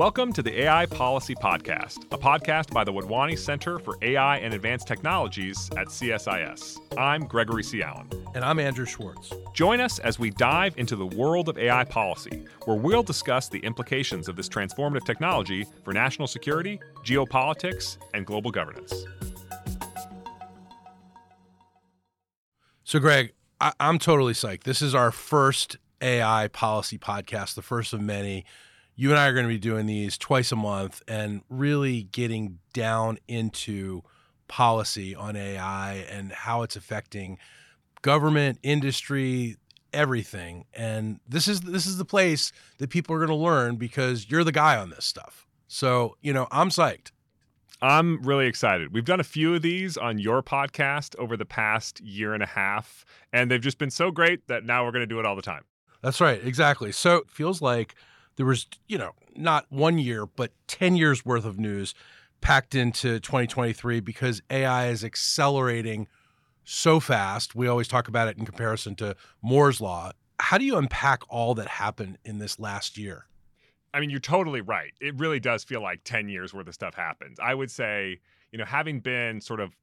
Welcome to the AI Policy Podcast, a podcast by the Wadhwani Center for AI and Advanced Technologies at CSIS. I'm Gregory C. Allen. And I'm Andrew Schwartz. Join us as we dive into the world of AI policy, where we'll discuss the implications of this transformative technology for national security, geopolitics, and global governance. So, Greg, I- am totally psyched. This is our first AI policy podcast, the first of many you and I are going to be doing these twice a month and really getting down into policy on AI and how it's affecting government, industry, everything. And this is this is the place that people are going to learn because you're the guy on this stuff. So, you know, I'm psyched. I'm really excited. We've done a few of these on your podcast over the past year and a half, and they've just been so great that now we're going to do it all the time. That's right, exactly. So it feels like there was, you know, not one year, but 10 years worth of news packed into 2023 because AI is accelerating so fast. We always talk about it in comparison to Moore's Law. How do you unpack all that happened in this last year? I mean, you're totally right. It really does feel like 10 years worth of stuff happens. I would say, you know, having been sort of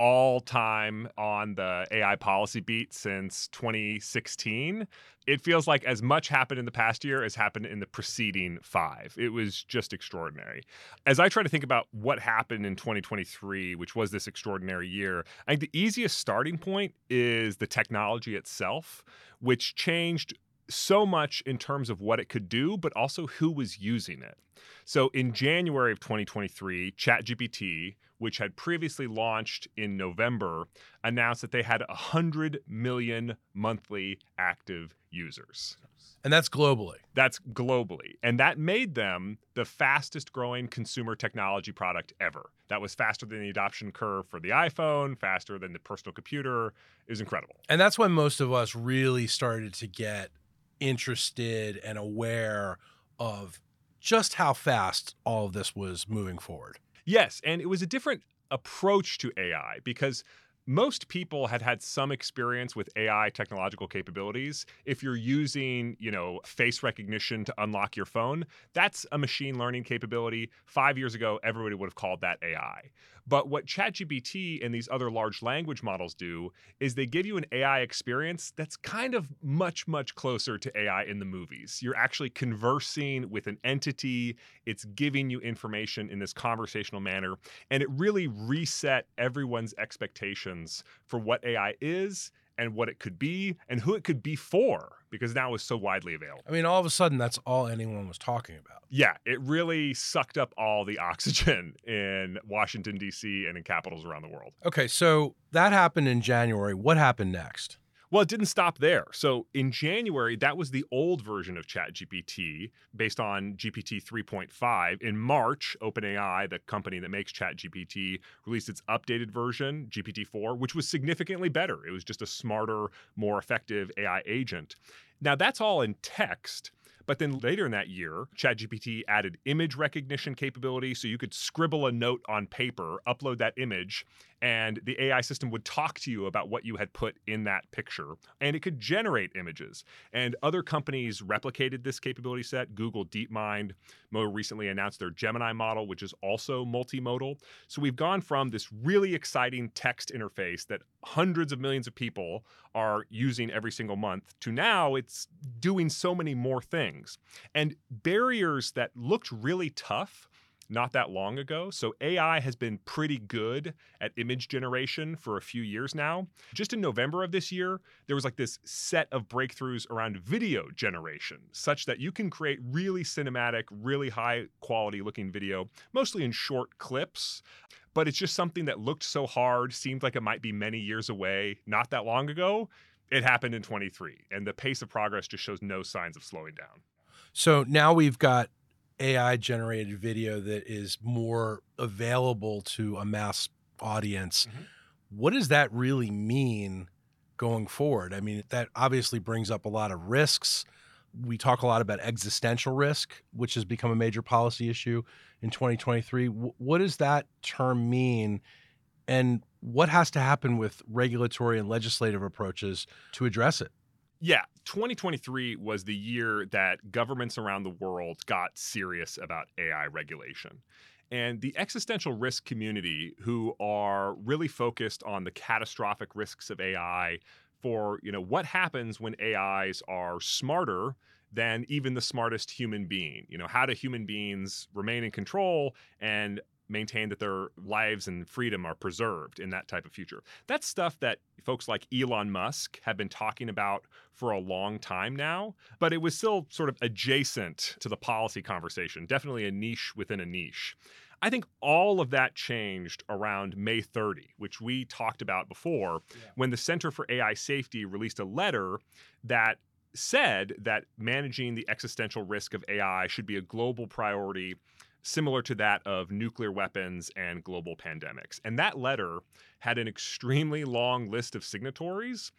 all time on the AI policy beat since 2016. It feels like as much happened in the past year as happened in the preceding five. It was just extraordinary. As I try to think about what happened in 2023, which was this extraordinary year, I think the easiest starting point is the technology itself, which changed so much in terms of what it could do, but also who was using it. So in January of 2023, ChatGPT, which had previously launched in November, announced that they had 100 million monthly active users. And that's globally. That's globally. And that made them the fastest growing consumer technology product ever. That was faster than the adoption curve for the iPhone, faster than the personal computer. It was incredible. And that's when most of us really started to get interested and aware of just how fast all of this was moving forward. Yes, and it was a different approach to AI because most people had had some experience with AI technological capabilities. If you're using, you know, face recognition to unlock your phone, that's a machine learning capability. 5 years ago, everybody would have called that AI. But what ChatGPT and these other large language models do is they give you an AI experience that's kind of much, much closer to AI in the movies. You're actually conversing with an entity, it's giving you information in this conversational manner, and it really reset everyone's expectations for what AI is and what it could be and who it could be for because now it's so widely available. I mean, all of a sudden, that's all anyone was talking about. Yeah, it really sucked up all the oxygen in Washington, D.C., and in capitals around the world. Okay, so that happened in January. What happened next? Well, it didn't stop there. So in January, that was the old version of ChatGPT based on GPT 3.5. In March, OpenAI, the company that makes ChatGPT, released its updated version, GPT 4, which was significantly better. It was just a smarter, more effective AI agent. Now, that's all in text. But then later in that year, ChatGPT added image recognition capability so you could scribble a note on paper, upload that image, and the AI system would talk to you about what you had put in that picture. And it could generate images. And other companies replicated this capability set. Google DeepMind more recently announced their Gemini model, which is also multimodal. So we've gone from this really exciting text interface that hundreds of millions of people are using every single month to now it's doing so many more things. And barriers that looked really tough not that long ago. So AI has been pretty good at image generation for a few years now. Just in November of this year, there was like this set of breakthroughs around video generation, such that you can create really cinematic, really high quality looking video, mostly in short clips. But it's just something that looked so hard, seemed like it might be many years away, not that long ago. It happened in 23, and the pace of progress just shows no signs of slowing down. So now we've got AI generated video that is more available to a mass audience. Mm-hmm. What does that really mean going forward? I mean, that obviously brings up a lot of risks. We talk a lot about existential risk, which has become a major policy issue in 2023. what does that term mean? And what has to happen with regulatory and legislative approaches to address it? Yeah, 2023 was the year that governments around the world got serious about AI regulation. And the existential risk community, who are really focused on the catastrophic risks of AI for, you know, what happens when AIs are smarter than even the smartest human being. You know, how do human beings remain in control and maintain that their lives and freedom are preserved in that type of future. That's stuff that folks like Elon Musk have been talking about for a long time now, but it was still sort of adjacent to the policy conversation, definitely a niche within a niche. I think all of that changed around May 30, which we talked about before, yeah. when the Center for AI Safety released a letter that said that managing the existential risk of AI should be a global priority similar to that of nuclear weapons and global pandemics. And that letter had an extremely long list of signatories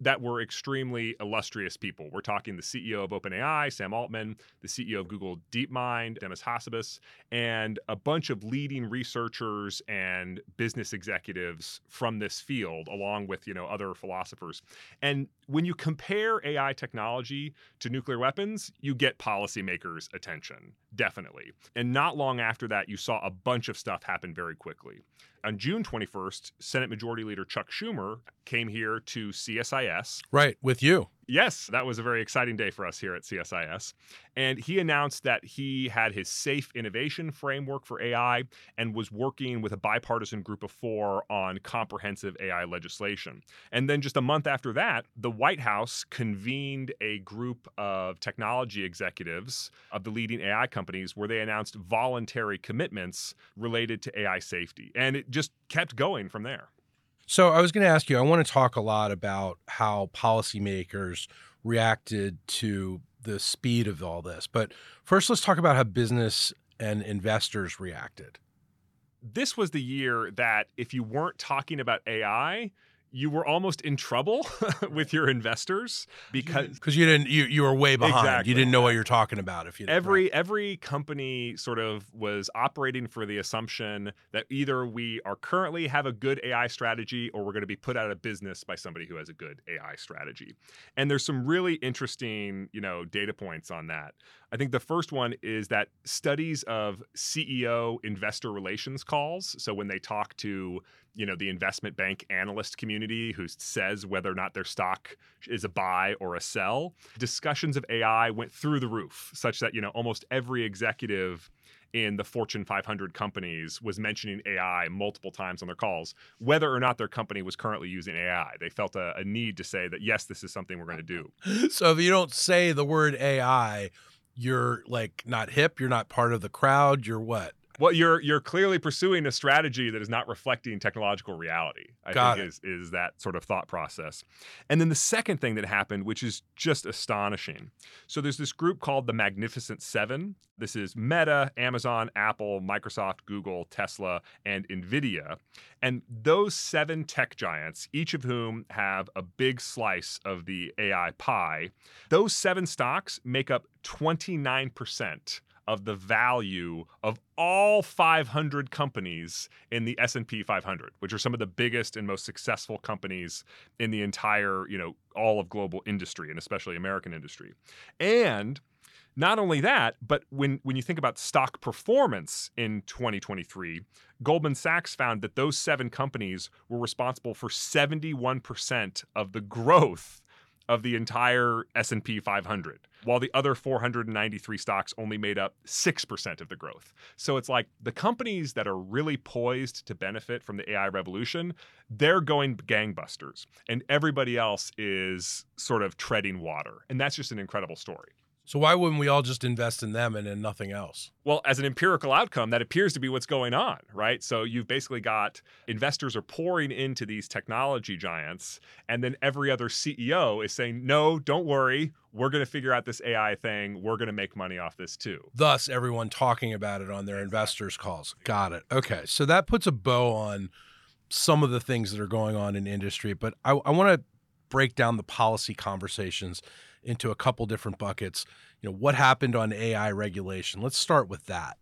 that were extremely illustrious people. We're talking the CEO of OpenAI, Sam Altman, the CEO of Google DeepMind, Demis Hassabis, and a bunch of leading researchers and business executives from this field, along with you know other philosophers. And when you compare AI technology to nuclear weapons, you get policymakers' attention, definitely. And not long after that, you saw a bunch of stuff happen very quickly on June 21st, Senate Majority Leader Chuck Schumer came here to CSIS. Right, with you. Yes, that was a very exciting day for us here at CSIS. And he announced that he had his safe innovation framework for AI and was working with a bipartisan group of four on comprehensive AI legislation. And then just a month after that, the White House convened a group of technology executives of the leading AI companies where they announced voluntary commitments related to AI safety. And it just kept going from there. So I was going to ask you, I want to talk a lot about how policymakers reacted to the speed of all this. But first, let's talk about how business and investors reacted. This was the year that if you weren't talking about AI, you were almost in trouble with your investors because because you didn't you you were way behind. Exactly. You didn't know what you're talking about if you every right. every company sort of was operating for the assumption that either we are currently have a good AI strategy or we're going to be put out of business by somebody who has a good AI strategy. And there's some really interesting, you know, data points on that. I think the first one is that studies of CEO investor relations calls. So when they talk to you know the investment bank analyst community who says whether or not their stock is a buy or a sell discussions of ai went through the roof such that you know almost every executive in the Fortune 500 companies was mentioning AI multiple times on their calls, whether or not their company was currently using AI. They felt a, a need to say that, yes, this is something we're going to do. So if you don't say the word AI, you're like not hip, you're not part of the crowd, you're what? Well, you're you're clearly pursuing a strategy that is not reflecting technological reality. I Got think it. is is that sort of thought process. And then the second thing that happened, which is just astonishing. So there's this group called the Magnificent Seven. This is Meta, Amazon, Apple, Microsoft, Google, Tesla, and Nvidia. And those seven tech giants, each of whom have a big slice of the AI pie, those seven stocks make up 29% of the value of all 500 companies in the S&P 500, which are some of the biggest and most successful companies in the entire, you know, all of global industry and especially American industry. And not only that, but when when you think about stock performance in 2023, Goldman Sachs found that those seven companies were responsible for 71% of the growth of the entire S&P 500, while the other 493 stocks only made up 6% of the growth. So it's like the companies that are really poised to benefit from the AI revolution, they're going gangbusters and everybody else is sort of treading water. And that's just an incredible story. So why wouldn't we all just invest in them and in nothing else? Well, as an empirical outcome, that appears to be what's going on, right? So you've basically got investors are pouring into these technology giants, and then every other CEO is saying, "No, don't worry, we're going to figure out this AI thing. We're going to make money off this too." Thus, everyone talking about it on their investors' calls. Got it. Okay, so that puts a bow on some of the things that are going on in industry, but I, I want to break down the policy conversations into a couple different buckets. You know, what happened on AI regulation? Let's start with that.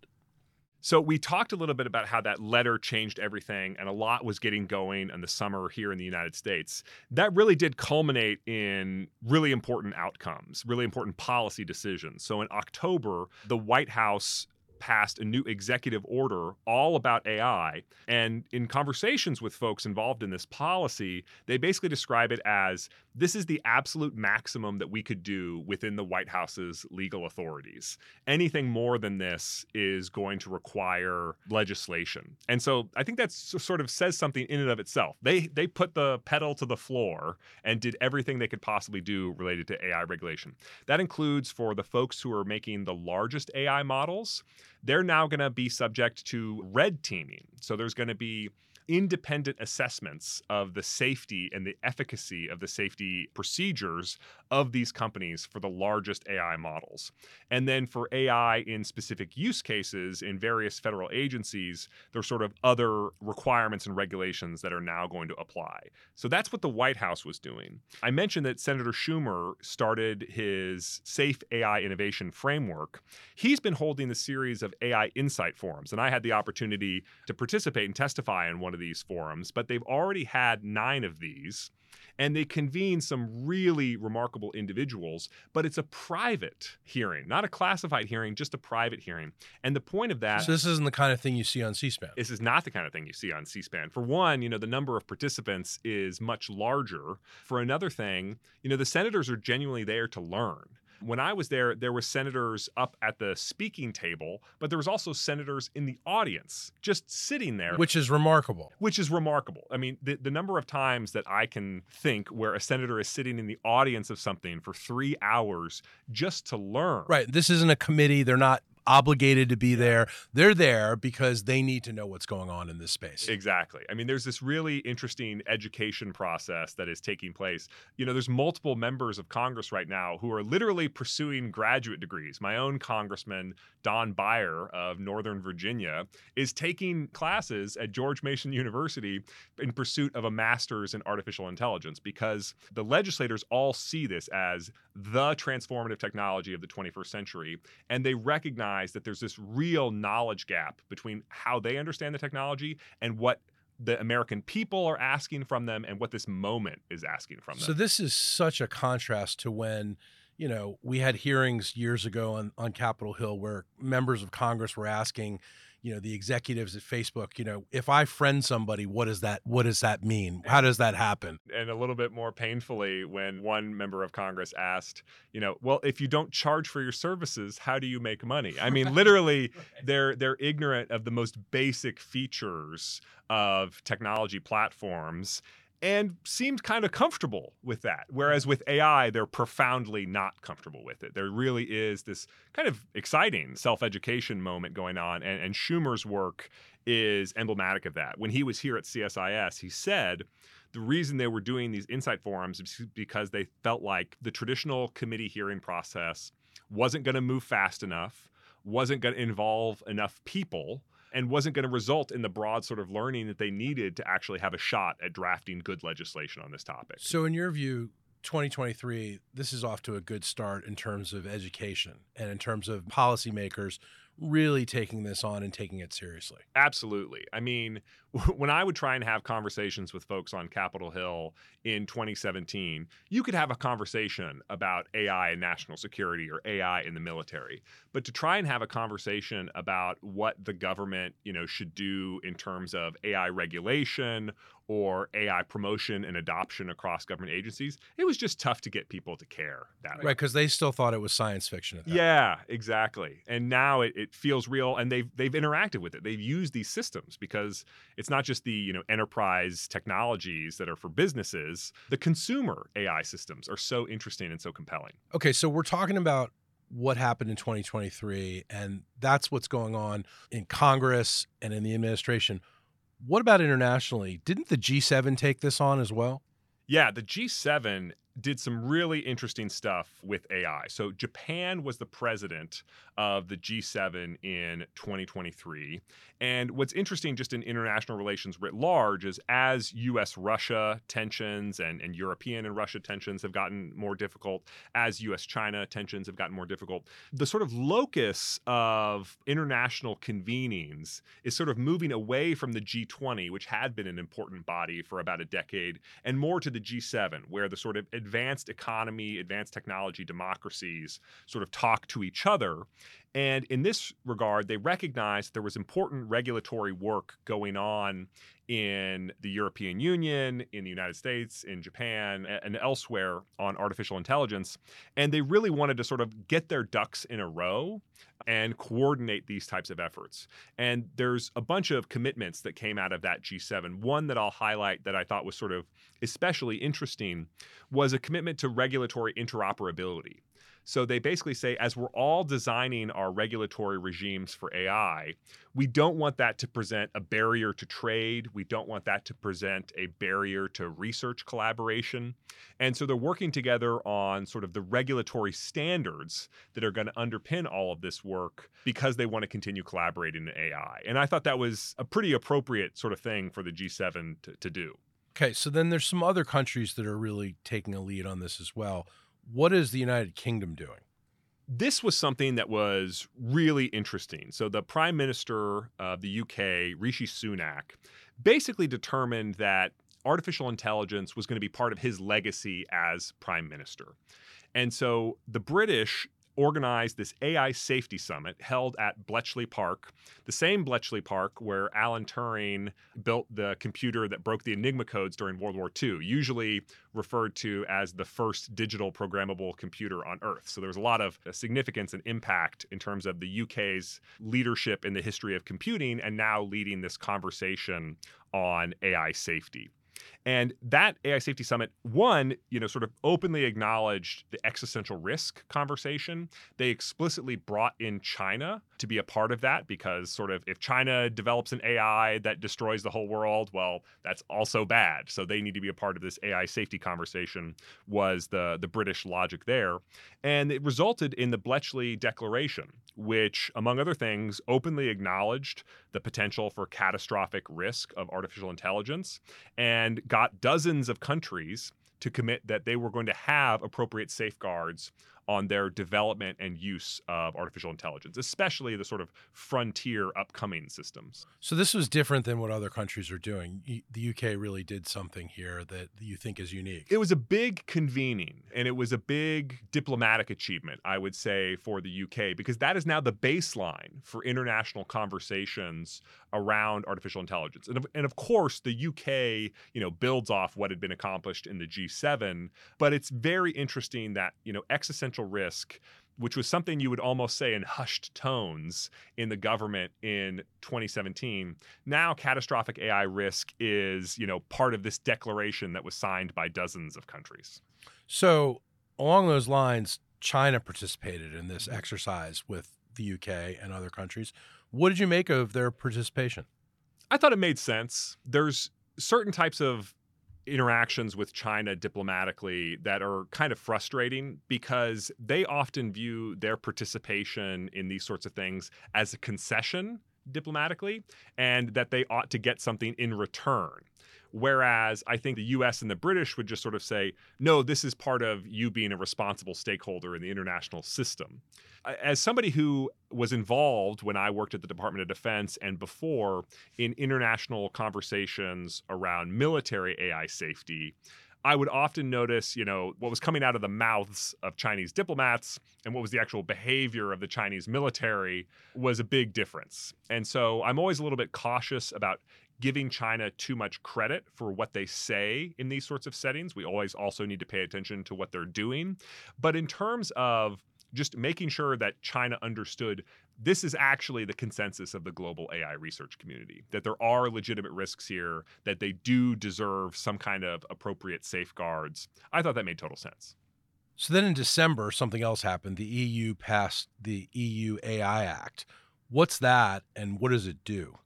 So we talked a little bit about how that letter changed everything and a lot was getting going in the summer here in the United States. That really did culminate in really important outcomes, really important policy decisions. So in October, the White House passed a new executive order all about AI. And in conversations with folks involved in this policy, they basically describe it as this is the absolute maximum that we could do within the White House's legal authorities. Anything more than this is going to require legislation. And so I think that sort of says something in and of itself. They they put the pedal to the floor and did everything they could possibly do related to AI regulation. That includes for the folks who are making the largest AI models, they're now going to be subject to red teaming. So there's going to be independent assessments of the safety and the efficacy of the safety procedures of these companies for the largest AI models. And then for AI in specific use cases in various federal agencies, there's sort of other requirements and regulations that are now going to apply. So that's what the White House was doing. I mentioned that Senator Schumer started his Safe AI Innovation Framework. He's been holding a series of AI Insight forums, and I had the opportunity to participate and testify in one of these forums, but they've already had nine of these and they convene some really remarkable individuals, but it's a private hearing, not a classified hearing, just a private hearing. And the point of that So this isn't the kind of thing you see on C-SPAN. this is not the kind of thing you see on C-SPAN. For one, you know, the number of participants is much larger. For another thing, you know, the senators are genuinely there to learn. When I was there, there were senators up at the speaking table, but there was also senators in the audience just sitting there. Which is remarkable. which is remarkable. I mean, the, the number of times that I can think where a senator is sitting in the audience of something for three hours just to learn. Right. This isn't a committee. They're not obligated to be there. They're there because they need to know what's going on in this space. Exactly. I mean, there's this really interesting education process that is taking place. You know, there's multiple members of Congress right now who are literally pursuing graduate degrees. My own congressman, Don Beyer of Northern Virginia, is taking classes at George Mason University in pursuit of a master's in artificial intelligence because the legislators all see this as the transformative technology of the 21st century. And they recognize that there's this real knowledge gap between how they understand the technology and what the American people are asking from them and what this moment is asking from them. So this is such a contrast to when, you know, we had hearings years ago on, on Capitol Hill where members of Congress were asking, you know, the executives at Facebook, you know, if I friend somebody, what does that what does that mean? How does that happen? and a little bit more painfully when one member of Congress asked, you know, well, if you don't charge for your services, how do you make money? I mean, literally, they're they're ignorant of the most basic features of technology platforms and seemed kind of comfortable with that. Whereas with AI, they're profoundly not comfortable with it. There really is this kind of exciting self education moment going on. And, and Schumer's work is emblematic of that. When he was here at CSIS, he said, the reason they were doing these insight forums is because they felt like the traditional committee hearing process wasn't going to move fast enough, wasn't going to involve enough people, and wasn't going to result in the broad sort of learning that they needed to actually have a shot at drafting good legislation on this topic. So in your view, 2023, this is off to a good start in terms of education and in terms of policymakers really taking this on and taking it seriously. Absolutely. I mean, when I would try and have conversations with folks on Capitol Hill in 2017, you could have a conversation about AI and national security or AI in the military. But to try and have a conversation about what the government, you know, should do in terms of AI regulation or AI promotion and adoption across government agencies, it was just tough to get people to care that way. Right, because they still thought it was science fiction at that Yeah, exactly. And now it, it feels real, and they've they've interacted with it. They've used these systems because it's not just the you know enterprise technologies that are for businesses. The consumer AI systems are so interesting and so compelling. Okay, so we're talking about what happened in 2023, and that's what's going on in Congress and in the administration. What about internationally? Didn't the G7 take this on as well? Yeah, the G7 did some really interesting stuff with AI. So, Japan was the president of the G7 in 2023. And what's interesting just in international relations writ large is as US Russia tensions and, and European and Russia tensions have gotten more difficult, as US China tensions have gotten more difficult, the sort of locus of international convenings is sort of moving away from the G20, which had been an important body for about a decade, and more to the G7, where the sort of advanced economy, advanced technology democracies sort of talk to each other. And in this regard, they recognized there was important regulatory work going on in the European Union, in the United States, in Japan, and elsewhere on artificial intelligence. And they really wanted to sort of get their ducks in a row and coordinate these types of efforts. And there's a bunch of commitments that came out of that G7. One that I'll highlight that I thought was sort of especially interesting was a commitment to regulatory interoperability. So they basically say, as we're all designing our regulatory regimes for AI, we don't want that to present a barrier to trade. We don't want that to present a barrier to research collaboration. And so they're working together on sort of the regulatory standards that are going to underpin all of this work because they want to continue collaborating in AI. And I thought that was a pretty appropriate sort of thing for the G7 to, to do. Okay, so then there's some other countries that are really taking a lead on this as well. What is the United Kingdom doing? This was something that was really interesting. So, the Prime Minister of the UK, Rishi Sunak, basically determined that artificial intelligence was going to be part of his legacy as Prime Minister. And so the British organized this AI Safety Summit held at Bletchley Park, the same Bletchley Park where Alan Turing built the computer that broke the Enigma codes during World War II, usually referred to as the first digital programmable computer on Earth. So there was a lot of significance and impact in terms of the UK's leadership in the history of computing and now leading this conversation on AI safety. And that AI Safety Summit, one, you know, sort of openly acknowledged the existential risk conversation. They explicitly brought in China to be a part of that because, sort of, if China develops an AI that destroys the whole world, well, that's also bad. So they need to be a part of this AI safety conversation. Was the the British logic there, and it resulted in the Bletchley Declaration, which, among other things, openly acknowledged the potential for catastrophic risk of artificial intelligence and got dozens of countries to commit that they were going to have appropriate safeguards on their development and use of artificial intelligence, especially the sort of frontier upcoming systems. So this was different than what other countries are doing. The UK really did something here that you think is unique. It was a big convening and it was a big diplomatic achievement, I would say, for the UK because that is now the baseline for international conversations around artificial intelligence. And of, and of course, the UK, you know, builds off what had been accomplished in the G7, but it's very interesting that, you know, existential risk which was something you would almost say in hushed tones in the government in 2017 now catastrophic ai risk is you know part of this declaration that was signed by dozens of countries. So along those lines china participated in this mm-hmm. exercise with the uk and other countries what did you make of their participation? I thought it made sense. There's certain types of interactions with China diplomatically that are kind of frustrating because they often view their participation in these sorts of things as a concession diplomatically and that they ought to get something in return. Whereas I think the US and the British would just sort of say, no, this is part of you being a responsible stakeholder in the international system. As somebody who was involved when I worked at the Department of Defense and before in international conversations around military AI safety, I would often notice, you know, what was coming out of the mouths of Chinese diplomats and what was the actual behavior of the Chinese military was a big difference. And so I'm always a little bit cautious about giving China too much credit for what they say in these sorts of settings. We always also need to pay attention to what they're doing. But in terms of just making sure that China understood this is actually the consensus of the global AI research community that there are legitimate risks here, that they do deserve some kind of appropriate safeguards. I thought that made total sense. So then in December, something else happened. The EU passed the EU AI Act. What's that and what does it do?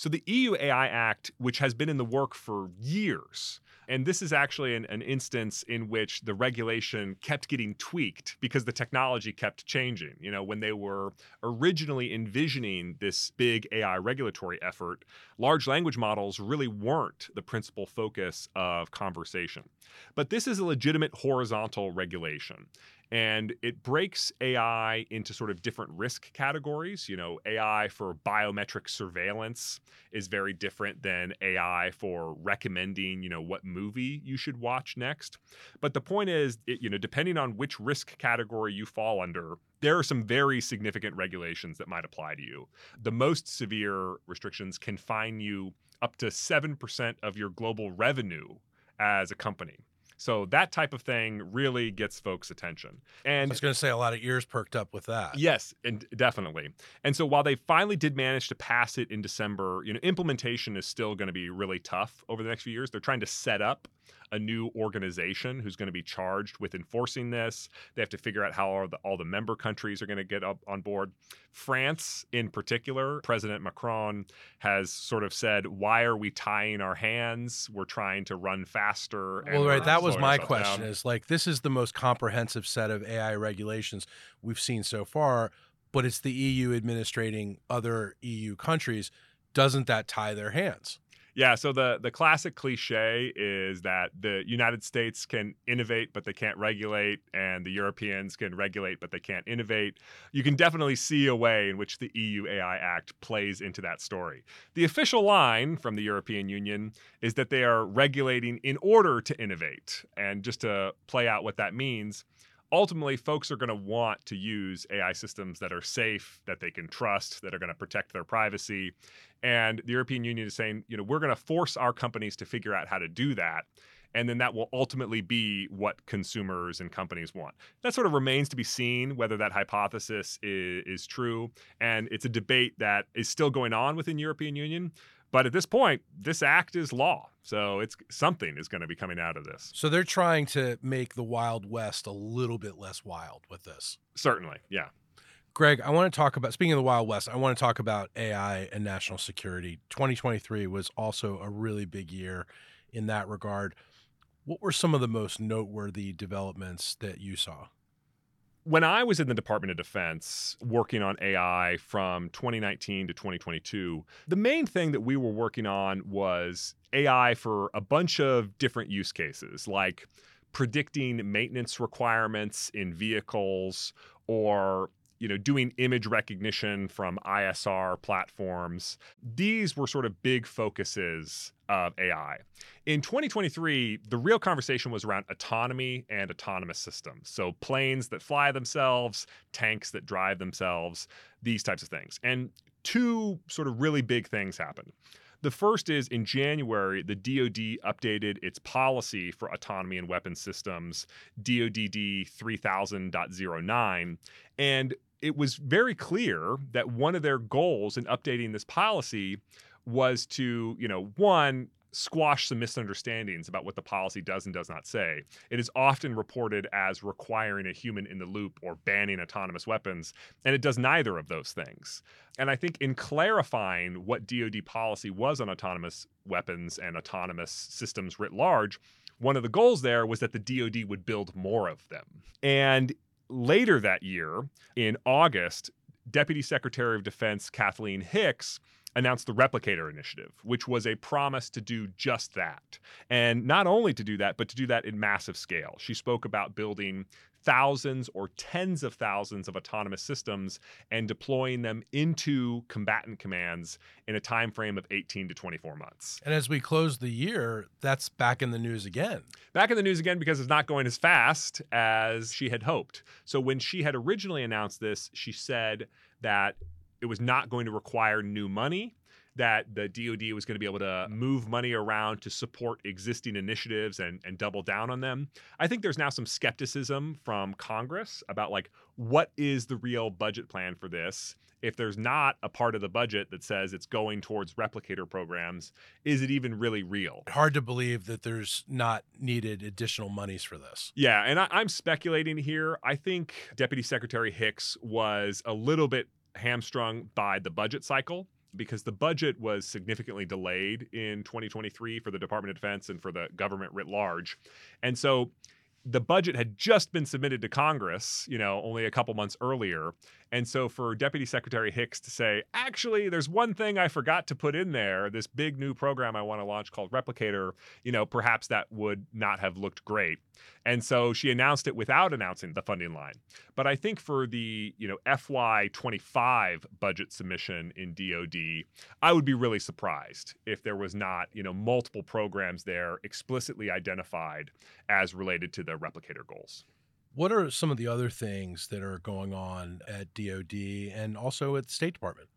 So the EU AI Act, which has been in the work for years, and this is actually an, an, instance in which the regulation kept getting tweaked because the technology kept changing. You know, when they were originally envisioning this big AI regulatory effort, large language models really weren't the principal focus of conversation. But this is a legitimate horizontal regulation and it breaks AI into sort of different risk categories. You know, AI for biometric surveillance is very different than AI for recommending, you know, what movie you should watch next. But the point is, it, you know, depending on which risk category you fall under, there are some very significant regulations that might apply to you. The most severe restrictions can fine you up to 7% of your global revenue as a company. So that type of thing really gets folks' attention. And I was going to say a lot of ears perked up with that. Yes, and definitely. And so while they finally did manage to pass it in December, you know, implementation is still going to be really tough over the next few years. They're trying to set up a new organization who's going to be charged with enforcing this. They have to figure out how all the, all the member countries are going to get up on board. France, in particular, President Macron has sort of said, "Why are we tying our hands? We're trying to run faster." well, right. That was my question. Down. Is like this is the most comprehensive set of AI regulations we've seen so far, but it's the EU administrating other EU countries. Doesn't that tie their hands? Yeah, so the the classic cliche is that the United States can innovate but they can't regulate and the Europeans can regulate but they can't innovate. You can definitely see a way in which the EU AI Act plays into that story. The official line from the European Union is that they are regulating in order to innovate. And just to play out what that means, ultimately folks are going to want to use AI systems that are safe, that they can trust, that are going to protect their privacy. And the European Union is saying, you know, we're going to force our companies to figure out how to do that. And then that will ultimately be what consumers and companies want. That sort of remains to be seen whether that hypothesis is, is true. And it's a debate that is still going on within European Union. But at this point, this act is law. So it's something is going to be coming out of this. So they're trying to make the Wild West a little bit less wild with this. Certainly. Yeah. Greg, I want to talk about speaking of the Wild West, I want to talk about AI and national security. 2023 was also a really big year in that regard. What were some of the most noteworthy developments that you saw? When I was in the Department of Defense working on AI from 2019 to 2022, the main thing that we were working on was AI for a bunch of different use cases, like predicting maintenance requirements in vehicles or you know, doing image recognition from ISR platforms. These were sort of big focuses of AI. In 2023, the real conversation was around autonomy and autonomous systems. So, planes that fly themselves, tanks that drive themselves, these types of things. And two sort of really big things happened. The first is in January, the DoD updated its policy for autonomy and weapon systems, DoDD 3000.09. And it was very clear that one of their goals in updating this policy was to, you know, one, squash some misunderstandings about what the policy does and does not say. It is often reported as requiring a human in the loop or banning autonomous weapons, and it does neither of those things. And I think in clarifying what DoD policy was on autonomous weapons and autonomous systems writ large, one of the goals there was that the DoD would build more of them. And later that year, in August, Deputy Secretary of Defense Kathleen Hicks announced the Replicator Initiative, which was a promise to do just that. And not only to do that, but to do that in massive scale. She spoke about building thousands or tens of thousands of autonomous systems and deploying them into combatant commands in a time frame of 18 to 24 months. And as we close the year, that's back in the news again. Back in the news again because it's not going as fast as she had hoped. So when she had originally announced this, she said that it was not going to require new money that the DoD was going to be able to move money around to support existing initiatives and, and double down on them. I think there's now some skepticism from Congress about like what is the real budget plan for this? If there's not a part of the budget that says it's going towards replicator programs, is it even really real? Hard to believe that there's not needed additional monies for this. Yeah, and I, I'm speculating here. I think Deputy Secretary Hicks was a little bit hamstrung by the budget cycle because the budget was significantly delayed in 2023 for the Department of Defense and for the government writ large. And so the budget had just been submitted to Congress, you know, only a couple months earlier. And so for Deputy Secretary Hicks to say, actually, there's one thing I forgot to put in there, this big new program I want to launch called Replicator, you know, perhaps that would not have looked great. And so she announced it without announcing the funding line. But I think for the, you know, FY25 budget submission in DoD, I would be really surprised if there was not, you know, multiple programs there explicitly identified as related to the replicator goals. What are some of the other things that are going on at DoD and also at the State Department?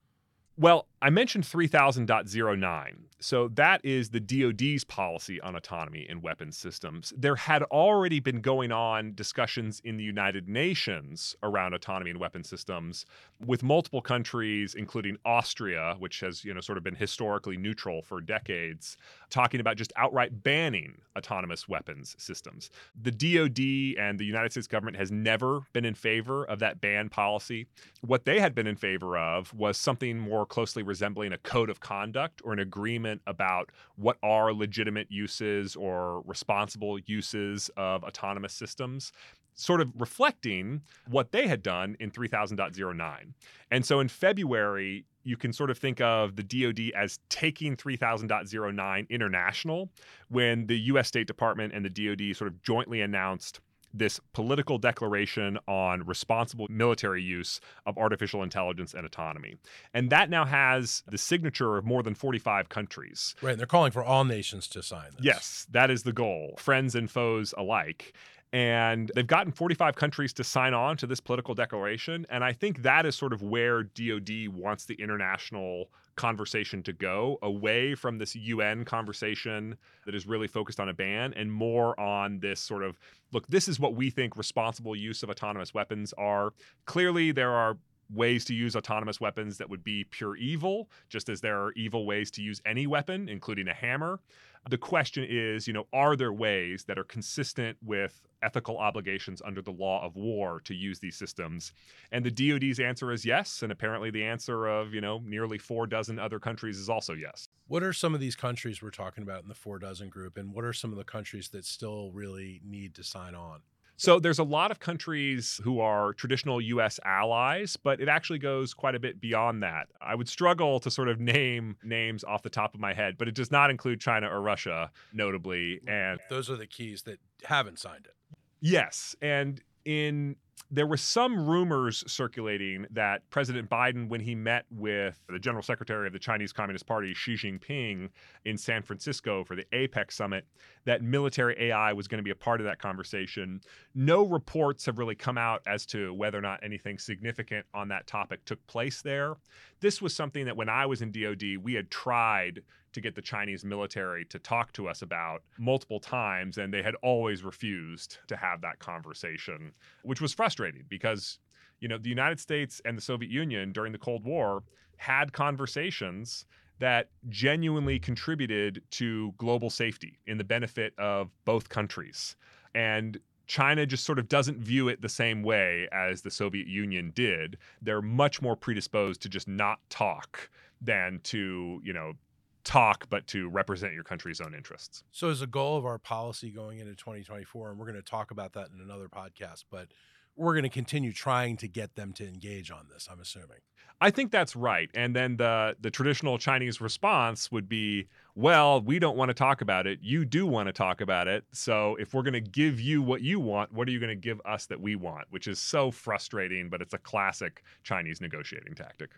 Well, I mentioned 3000.09. So that is the DoD's policy on autonomy in weapons systems. There had already been going on discussions in the United Nations around autonomy in weapons systems with multiple countries including Austria, which has, you know, sort of been historically neutral for decades, talking about just outright banning autonomous weapons systems. The DoD and the United States government has never been in favor of that ban policy. What they had been in favor of was something more closely resembling a code of conduct or an agreement about what are legitimate uses or responsible uses of autonomous systems sort of reflecting what they had done in 3000.09. And so in February, you can sort of think of the DoD as taking 3000.09 international when the US State Department and the DoD sort of jointly announced this political declaration on responsible military use of artificial intelligence and autonomy. And that now has the signature of more than 45 countries. Right. And they're calling for all nations to sign this. Yes, that is the goal, friends and foes alike. And they've gotten 45 countries to sign on to this political declaration. And I think that is sort of where DoD wants the international conversation to go away from this UN conversation that is really focused on a ban and more on this sort of look, this is what we think responsible use of autonomous weapons are. Clearly, there are ways to use autonomous weapons that would be pure evil, just as there are evil ways to use any weapon, including a hammer. The question is, you know, are there ways that are consistent with ethical obligations under the law of war to use these systems? And the DoD's answer is yes, and apparently the answer of, you know, nearly 4 dozen other countries is also yes. What are some of these countries we're talking about in the 4 dozen group and what are some of the countries that still really need to sign on? So there's a lot of countries who are traditional US allies, but it actually goes quite a bit beyond that. I would struggle to sort of name names off the top of my head, but it does not include China or Russia, notably. And those are the keys that haven't signed it. Yes. And in there were some rumors circulating that President Biden, when he met with the General Secretary of the Chinese Communist Party, Xi Jinping, in San Francisco for the APEC summit, that military AI was going to be a part of that conversation. No reports have really come out as to whether or not anything significant on that topic took place there. This was something that when I was in DoD, we had tried to get the Chinese military to talk to us about multiple times, and they had always refused to have that conversation, which was frustrating because you know the United States and the Soviet Union during the Cold War had conversations that genuinely contributed to global safety in the benefit of both countries. And China just sort of doesn't view it the same way as the Soviet Union did. They're much more predisposed to just not talk than to, you know, talk, but to represent your country's own interests. So, as a goal of our policy going into 2024, and we're going to talk about that in another podcast, but we're going to continue trying to get them to engage on this. I'm assuming. I think that's right. And then the the traditional Chinese response would be, "Well, we don't want to talk about it. You do want to talk about it. So if we're going to give you what you want, what are you going to give us that we want?" Which is so frustrating, but it's a classic Chinese negotiating tactic.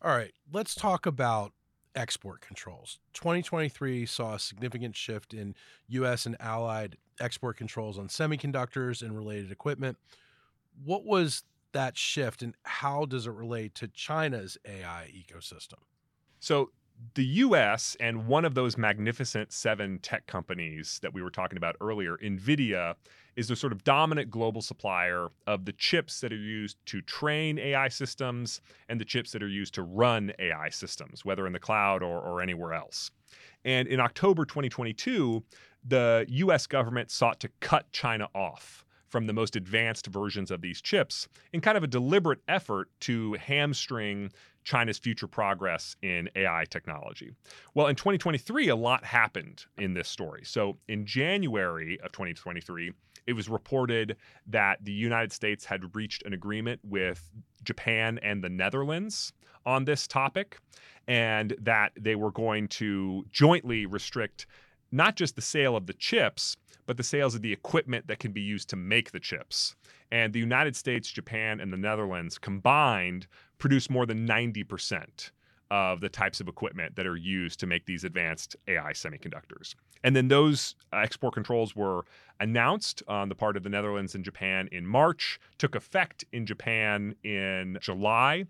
All right, let's talk about export controls. 2023 saw a significant shift in U.S. and allied export controls on semiconductors and related equipment. What was that shift, and how does it relate to China's AI ecosystem? So, the US and one of those magnificent seven tech companies that we were talking about earlier, NVIDIA, is the sort of dominant global supplier of the chips that are used to train AI systems and the chips that are used to run AI systems, whether in the cloud or, or anywhere else. And in October 2022, the US government sought to cut China off from the most advanced versions of these chips in kind of a deliberate effort to hamstring China's future progress in AI technology. Well, in 2023, a lot happened in this story. So, in January of 2023, it was reported that the United States had reached an agreement with Japan and the Netherlands on this topic, and that they were going to jointly restrict not just the sale of the chips, but the sales of the equipment that can be used to make the chips. And the United States, Japan, and the Netherlands combined produce more than 90% of the types of equipment that are used to make these advanced AI semiconductors. And then those export controls were announced on the part of the Netherlands and Japan in March, took effect in Japan in July,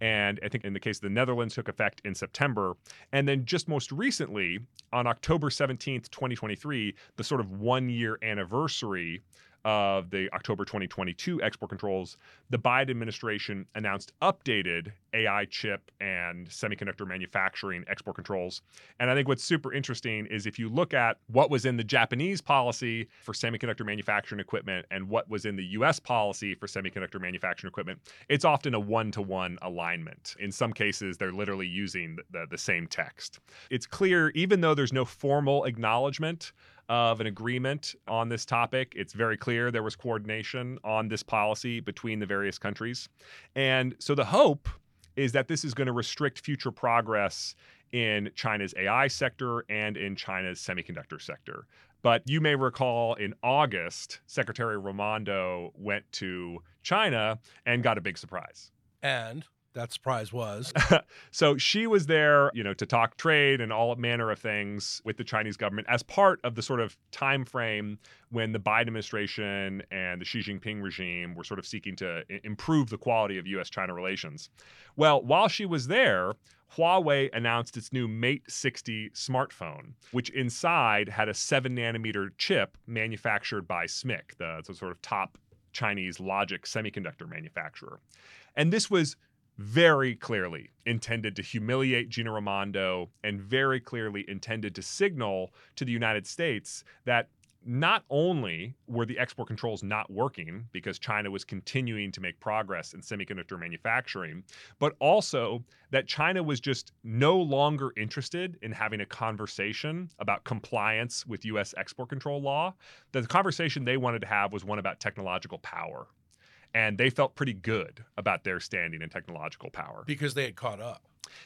and I think in the case of the Netherlands took effect in September. And then just most recently, on October 17th, 2023, the sort of one year anniversary of the October 2022 export controls, the Biden administration announced updated AI chip and semiconductor manufacturing export controls. And I think what's super interesting is if you look at what was in the Japanese policy for semiconductor manufacturing equipment and what was in the US policy for semiconductor manufacturing equipment, it's often a one to one alignment. In some cases, they're literally using the, the, the same text. It's clear, even though there's no formal acknowledgement of an agreement on this topic. It's very clear there was coordination on this policy between the various countries. And so the hope is that this is going to restrict future progress in China's AI sector and in China's semiconductor sector. But you may recall in August, Secretary Raimondo went to China and got a big surprise. And that surprise was. so she was there, you know, to talk trade and all manner of things with the Chinese government as part of the sort of time frame when the Biden administration and the Xi Jinping regime were sort of seeking to improve the quality of U.S.-China relations. Well, while she was there, Huawei announced its new Mate 60 smartphone, which inside had a seven nanometer chip manufactured by SMIC, the, the sort of top Chinese logic semiconductor manufacturer. And this was very clearly intended to humiliate Gina Raimondo and very clearly intended to signal to the United States that not only were the export controls not working because China was continuing to make progress in semiconductor manufacturing, but also that China was just no longer interested in having a conversation about compliance with US export control law. That The conversation they wanted to have was one about technological power and they felt pretty good about their standing in technological power because they had caught up.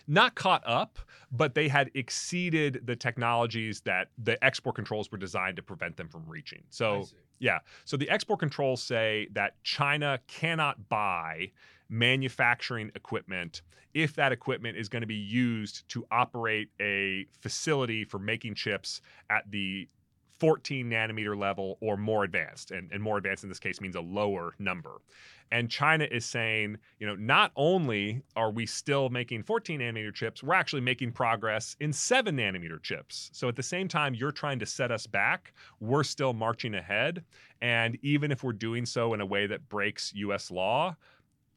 Not caught up, but they had exceeded the technologies that the export controls were designed to prevent them from reaching. So, yeah. So the export controls say that China cannot buy manufacturing equipment if that equipment is going to be used to operate a facility for making chips at the 14 nanometer level or more advanced. And, and more advanced in this case means a lower number. And China is saying, you know, not only are we still making 14 nanometer chips, we're actually making progress in 7 nanometer chips. So at the same time, you're trying to set us back, we're still marching ahead. And even if we're doing so in a way that breaks US law,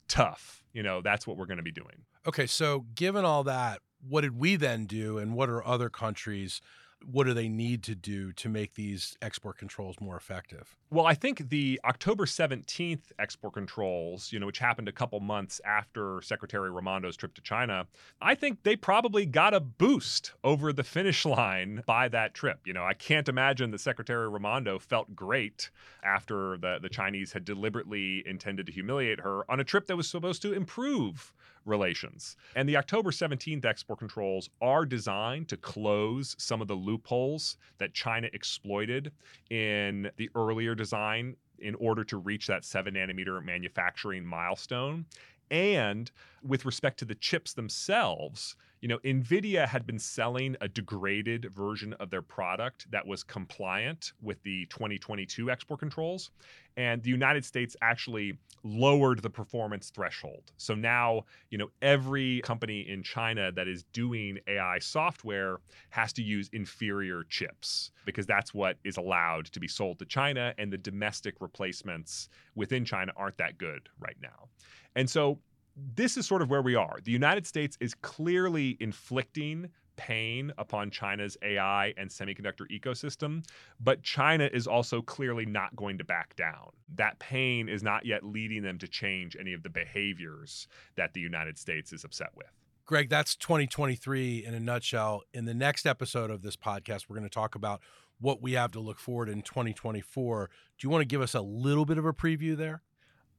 tough. You know, that's what we're going to be doing. Okay. So given all that, what did we then do? And what are other countries? What do they need to do to make these export controls more effective? Well, I think the October 17th export controls, you know, which happened a couple months after Secretary Raimondo's trip to China, I think they probably got a boost over the finish line by that trip. You know, I can't imagine that Secretary Raimondo felt great after the, the Chinese had deliberately intended to humiliate her on a trip that was supposed to improve relations. And the October 17th export controls are designed to close some of the loopholes that China exploited in the earlier design in order to reach that 7 nanometer manufacturing milestone. And with respect to the chips themselves, you know, Nvidia had been selling a degraded version of their product that was compliant with the 2022 export controls, and the United States actually lowered the performance threshold. So now, you know, every company in China that is doing AI software has to use inferior chips because that's what is allowed to be sold to China and the domestic replacements within China aren't that good right now. And so this is sort of where we are. The United States is clearly inflicting pain upon China's AI and semiconductor ecosystem, but China is also clearly not going to back down. That pain is not yet leading them to change any of the behaviors that the United States is upset with. Greg, that's 2023 in a nutshell. In the next episode of this podcast, we're going to talk about what we have to look forward in 2024. Do you want to give us a little bit of a preview there?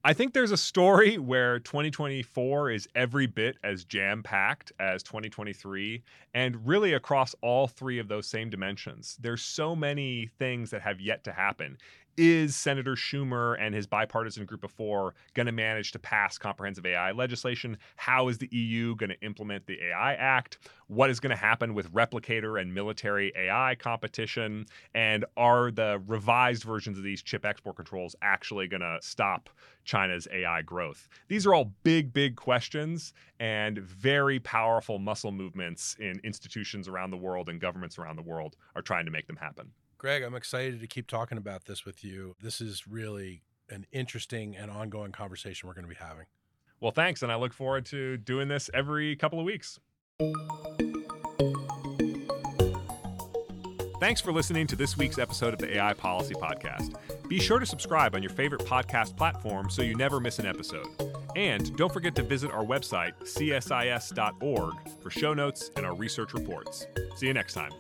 I think there's a story where 2024 is every bit as jam packed as 2023, and really across all three of those same dimensions. There's so many things that have yet to happen is Senator Schumer and his bipartisan group of four going to manage to pass comprehensive AI legislation? How is the EU going to implement the AI Act? What is going to happen with replicator and military AI competition? And are the revised versions of these chip export controls actually going to stop China's AI growth? These are all big, big questions and very powerful muscle movements in institutions around the world and governments around the world are trying to make them happen. Greg, I'm excited to keep talking about this with you. This is really an interesting and ongoing conversation we're going to be having. Well, thanks. And I look forward to doing this every couple of weeks. Thanks for listening to this week's episode of the AI Policy Podcast. Be sure to subscribe on your favorite podcast platform so you never miss an episode. And don't forget to visit our website, csis.org, for show notes and our research reports. See you next time.